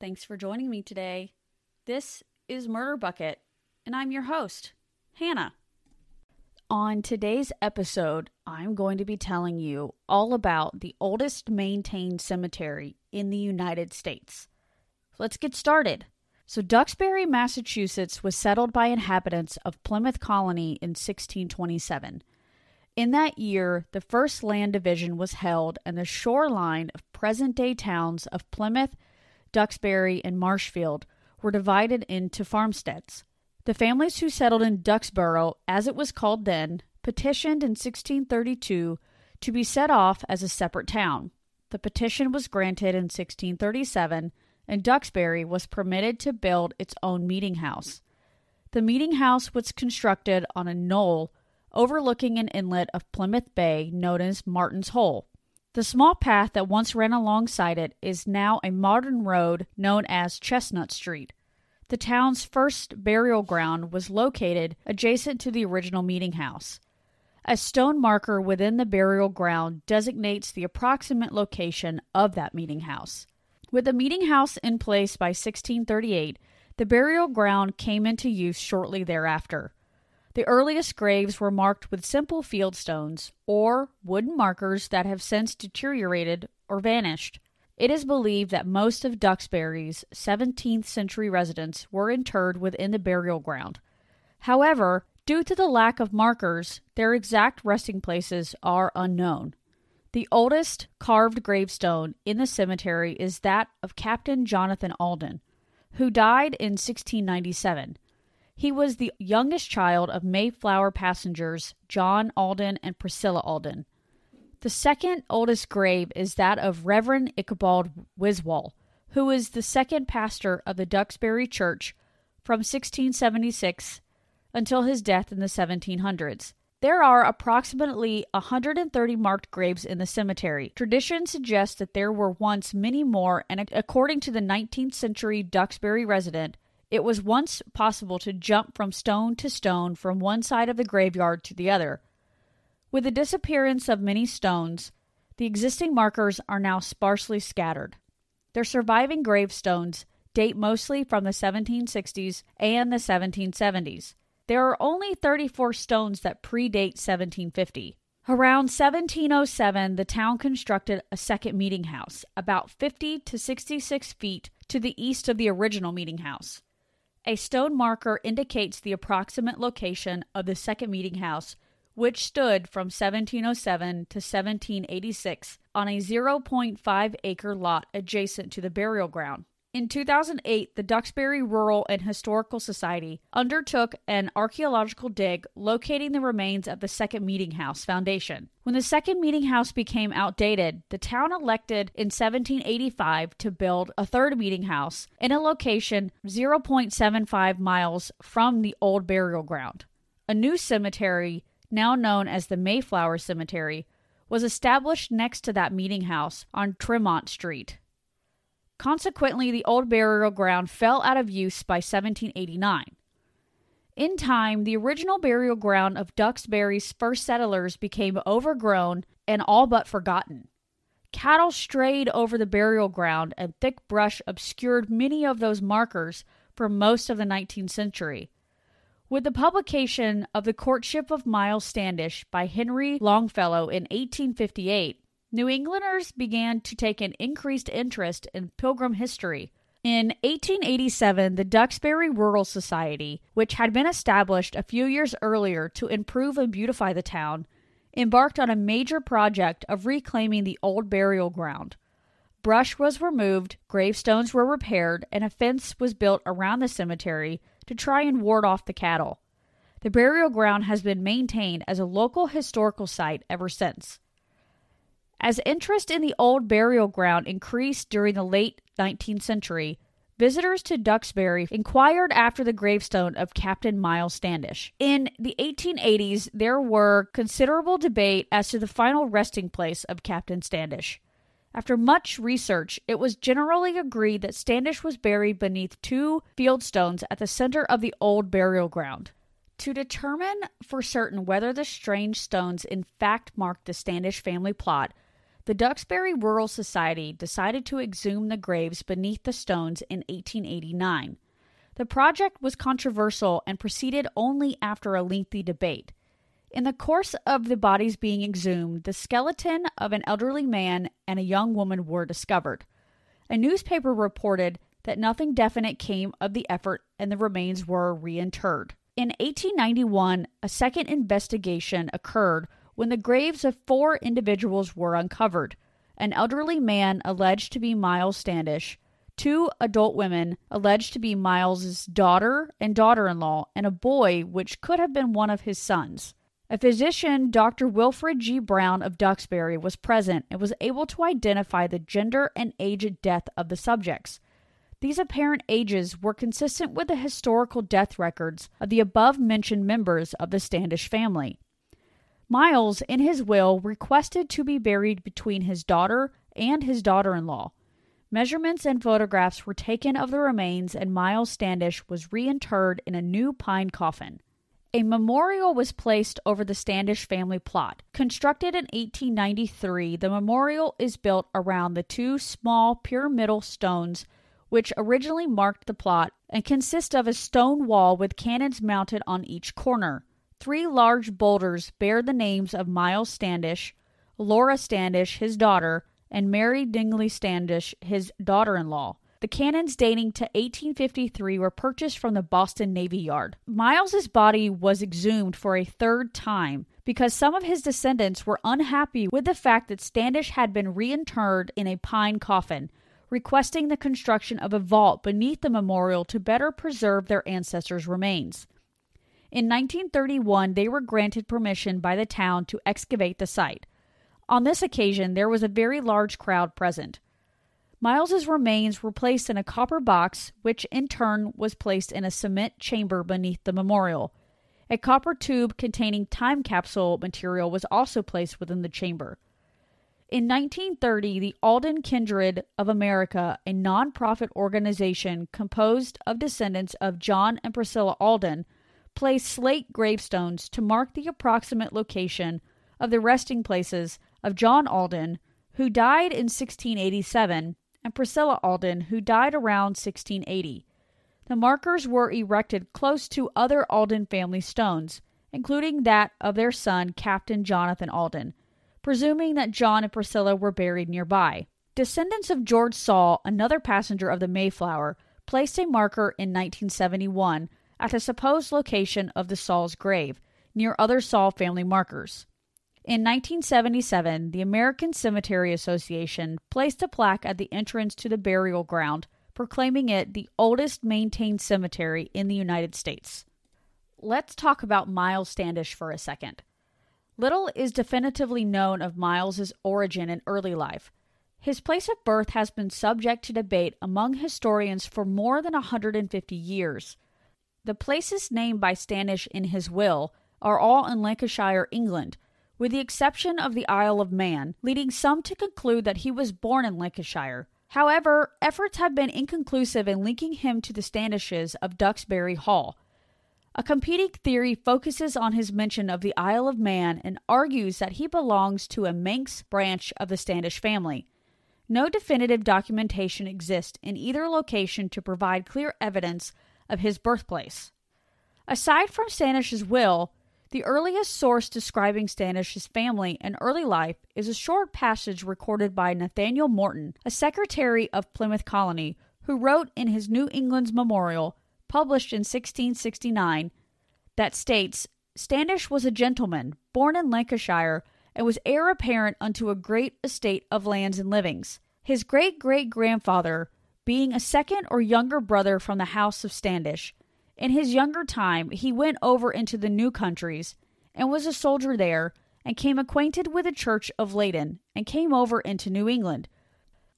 Thanks for joining me today. This is Murder Bucket, and I'm your host, Hannah. On today's episode, I'm going to be telling you all about the oldest maintained cemetery in the United States. Let's get started. So, Duxbury, Massachusetts was settled by inhabitants of Plymouth Colony in 1627. In that year, the first land division was held, and the shoreline of present day towns of Plymouth, Duxbury, and Marshfield were divided into farmsteads. The families who settled in Duxborough, as it was called then, petitioned in 1632 to be set off as a separate town. The petition was granted in 1637, and Duxbury was permitted to build its own meeting house. The meeting house was constructed on a knoll overlooking an inlet of Plymouth Bay known as Morton's Hole. The small path that once ran alongside it is now a modern road known as Chestnut Street. The town's first burial ground was located adjacent to the original meeting house. A stone marker within the burial ground designates the approximate location of that meeting house. With the meeting house in place by 1638, the burial ground came into use shortly thereafter. The earliest graves were marked with simple field stones or wooden markers that have since deteriorated or vanished. It is believed that most of Duxbury's 17th century residents were interred within the burial ground. However, due to the lack of markers, their exact resting places are unknown. The oldest carved gravestone in the cemetery is that of Captain Jonathan Alden, who died in 1697. He was the youngest child of Mayflower passengers John Alden and Priscilla Alden. The second oldest grave is that of Reverend Ichabod Wiswall, who was the second pastor of the Duxbury Church from 1676 until his death in the 1700s. There are approximately 130 marked graves in the cemetery. Tradition suggests that there were once many more, and according to the 19th century Duxbury resident, it was once possible to jump from stone to stone from one side of the graveyard to the other. With the disappearance of many stones, the existing markers are now sparsely scattered. Their surviving gravestones date mostly from the 1760s and the 1770s. There are only 34 stones that predate 1750. Around 1707, the town constructed a second meeting house, about 50 to 66 feet to the east of the original meeting house. A stone marker indicates the approximate location of the second meeting house, which stood from 1707 to 1786 on a 0.5 acre lot adjacent to the burial ground. In 2008, the Duxbury Rural and Historical Society undertook an archaeological dig locating the remains of the Second Meeting House Foundation. When the Second Meeting House became outdated, the town elected in 1785 to build a third meeting house in a location 0.75 miles from the old burial ground. A new cemetery, now known as the Mayflower Cemetery, was established next to that meeting house on Tremont Street. Consequently, the old burial ground fell out of use by 1789. In time, the original burial ground of Duxbury's first settlers became overgrown and all but forgotten. Cattle strayed over the burial ground, and thick brush obscured many of those markers for most of the 19th century. With the publication of The Courtship of Miles Standish by Henry Longfellow in 1858, New Englanders began to take an increased interest in pilgrim history. In 1887, the Duxbury Rural Society, which had been established a few years earlier to improve and beautify the town, embarked on a major project of reclaiming the old burial ground. Brush was removed, gravestones were repaired, and a fence was built around the cemetery to try and ward off the cattle. The burial ground has been maintained as a local historical site ever since. As interest in the old burial ground increased during the late 19th century, visitors to Duxbury inquired after the gravestone of Captain Miles Standish. In the 1880s, there were considerable debate as to the final resting place of Captain Standish. After much research, it was generally agreed that Standish was buried beneath two fieldstones at the center of the old burial ground. To determine for certain whether the strange stones in fact marked the Standish family plot, the Duxbury Rural Society decided to exhume the graves beneath the stones in 1889. The project was controversial and proceeded only after a lengthy debate. In the course of the bodies being exhumed, the skeleton of an elderly man and a young woman were discovered. A newspaper reported that nothing definite came of the effort and the remains were reinterred. In 1891, a second investigation occurred when the graves of four individuals were uncovered an elderly man alleged to be Miles Standish, two adult women alleged to be Miles's daughter and daughter-in-law, and a boy which could have been one of his sons. A physician, Dr. Wilfred G. Brown of Duxbury, was present and was able to identify the gender and age of death of the subjects. These apparent ages were consistent with the historical death records of the above mentioned members of the Standish family. Miles, in his will, requested to be buried between his daughter and his daughter in law. Measurements and photographs were taken of the remains, and Miles Standish was reinterred in a new pine coffin. A memorial was placed over the Standish family plot. Constructed in 1893, the memorial is built around the two small pyramidal stones which originally marked the plot and consist of a stone wall with cannons mounted on each corner. Three large boulders bear the names of Miles Standish, Lora Standish, his daughter, and Mary Dingley Standish, his daughter in law. The cannons dating to 1853 were purchased from the Boston Navy Yard. Miles's body was exhumed for a third time because some of his descendants were unhappy with the fact that Standish had been reinterred in a pine coffin, requesting the construction of a vault beneath the memorial to better preserve their ancestors' remains. In 1931, they were granted permission by the town to excavate the site. On this occasion, there was a very large crowd present. Miles's remains were placed in a copper box, which in turn was placed in a cement chamber beneath the memorial. A copper tube containing time capsule material was also placed within the chamber. In 1930, the Alden Kindred of America, a non-profit organization composed of descendants of John and Priscilla Alden, placed slate gravestones to mark the approximate location of the resting places of John Alden, who died in 1687, and Priscilla Alden, who died around 1680. The markers were erected close to other Alden family stones, including that of their son, Captain Jonathan Alden, presuming that John and Priscilla were buried nearby. Descendants of George Soule, another passenger of the Mayflower, placed a marker in 1971 at the supposed location of the Soule's grave, near other Soule family markers. In 1977, the American Cemetery Association placed a plaque at the entrance to the burial ground, proclaiming it the oldest maintained cemetery in the United States. Let's talk about Miles Standish for a second. Little is definitively known of Miles's origin and early life. His place of birth has been subject to debate among historians for more than 150 years. The places named by Standish in his will are all in Lancashire, England, with the exception of the Isle of Man, leading some to conclude that he was born in Lancashire. However, efforts have been inconclusive in linking him to the Standishes of Duxbury Hall. A competing theory focuses on his mention of the Isle of Man and argues that he belongs to a Manx branch of the Standish family. No definitive documentation exists in either location to provide clear evidence of his birthplace. Aside from Standish's will, the earliest source describing Standish's family and early life is a short passage recorded by Nathaniel Morton, a secretary of Plymouth Colony, who wrote in his New England's Memorial, published in 1669, that states Standish was a gentleman, born in Lancashire, and was heir apparent unto a great estate of lands and livings. His great great grandfather being a second or younger brother from the house of Standish. In his younger time, he went over into the new countries and was a soldier there, and came acquainted with the church of Leyden, and came over into New England.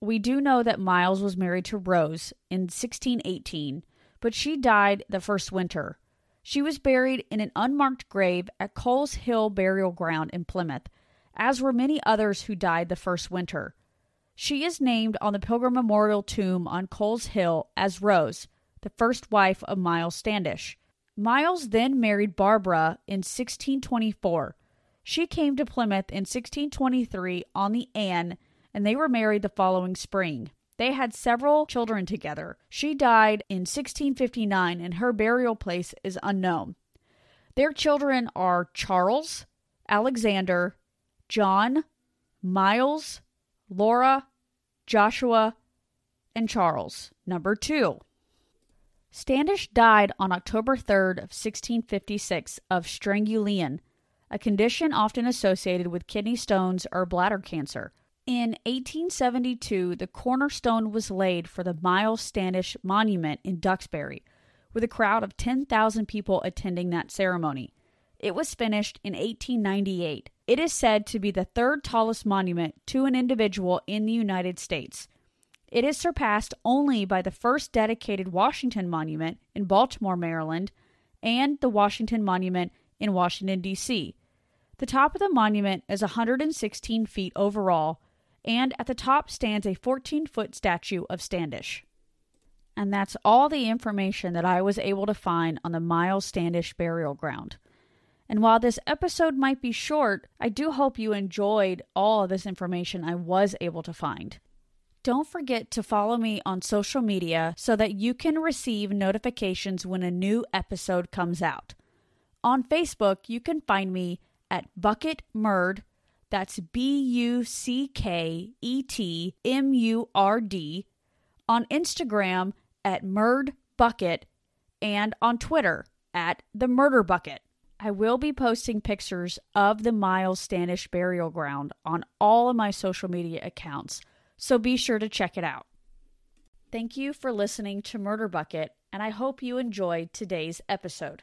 We do know that Miles was married to Rose in 1618, but she died the first winter. She was buried in an unmarked grave at Coles Hill Burial Ground in Plymouth, as were many others who died the first winter. She is named on the Pilgrim Memorial tomb on Coles Hill as Rose, the first wife of Miles Standish. Miles then married Barbara in 1624. She came to Plymouth in 1623 on the Anne, and they were married the following spring. They had several children together. She died in 1659, and her burial place is unknown. Their children are Charles, Alexander, John, Miles, Lora, Joshua, and Charles. Number two. Standish died on October 3rd of 1656 of strangulation, a condition often associated with kidney stones or bladder cancer. In 1872, the cornerstone was laid for the Miles Standish Monument in Duxbury, with a crowd of 10,000 people attending that ceremony. It was finished in 1898. It is said to be the third tallest monument to an individual in the United States. It is surpassed only by the first dedicated Washington Monument in Baltimore, Maryland, and the Washington Monument in Washington, D.C. The top of the monument is 116 feet overall, and at the top stands a 14 foot statue of Standish. And that's all the information that I was able to find on the Miles Standish burial ground. And while this episode might be short, I do hope you enjoyed all of this information I was able to find. Don't forget to follow me on social media so that you can receive notifications when a new episode comes out. On Facebook, you can find me at Bucket Murd. That's B U C K E T M U R D. On Instagram at Murd Bucket and on Twitter at The Murder Bucket. I will be posting pictures of the Miles Standish burial ground on all of my social media accounts so be sure to check it out. Thank you for listening to Murder Bucket, and I hope you enjoyed today's episode.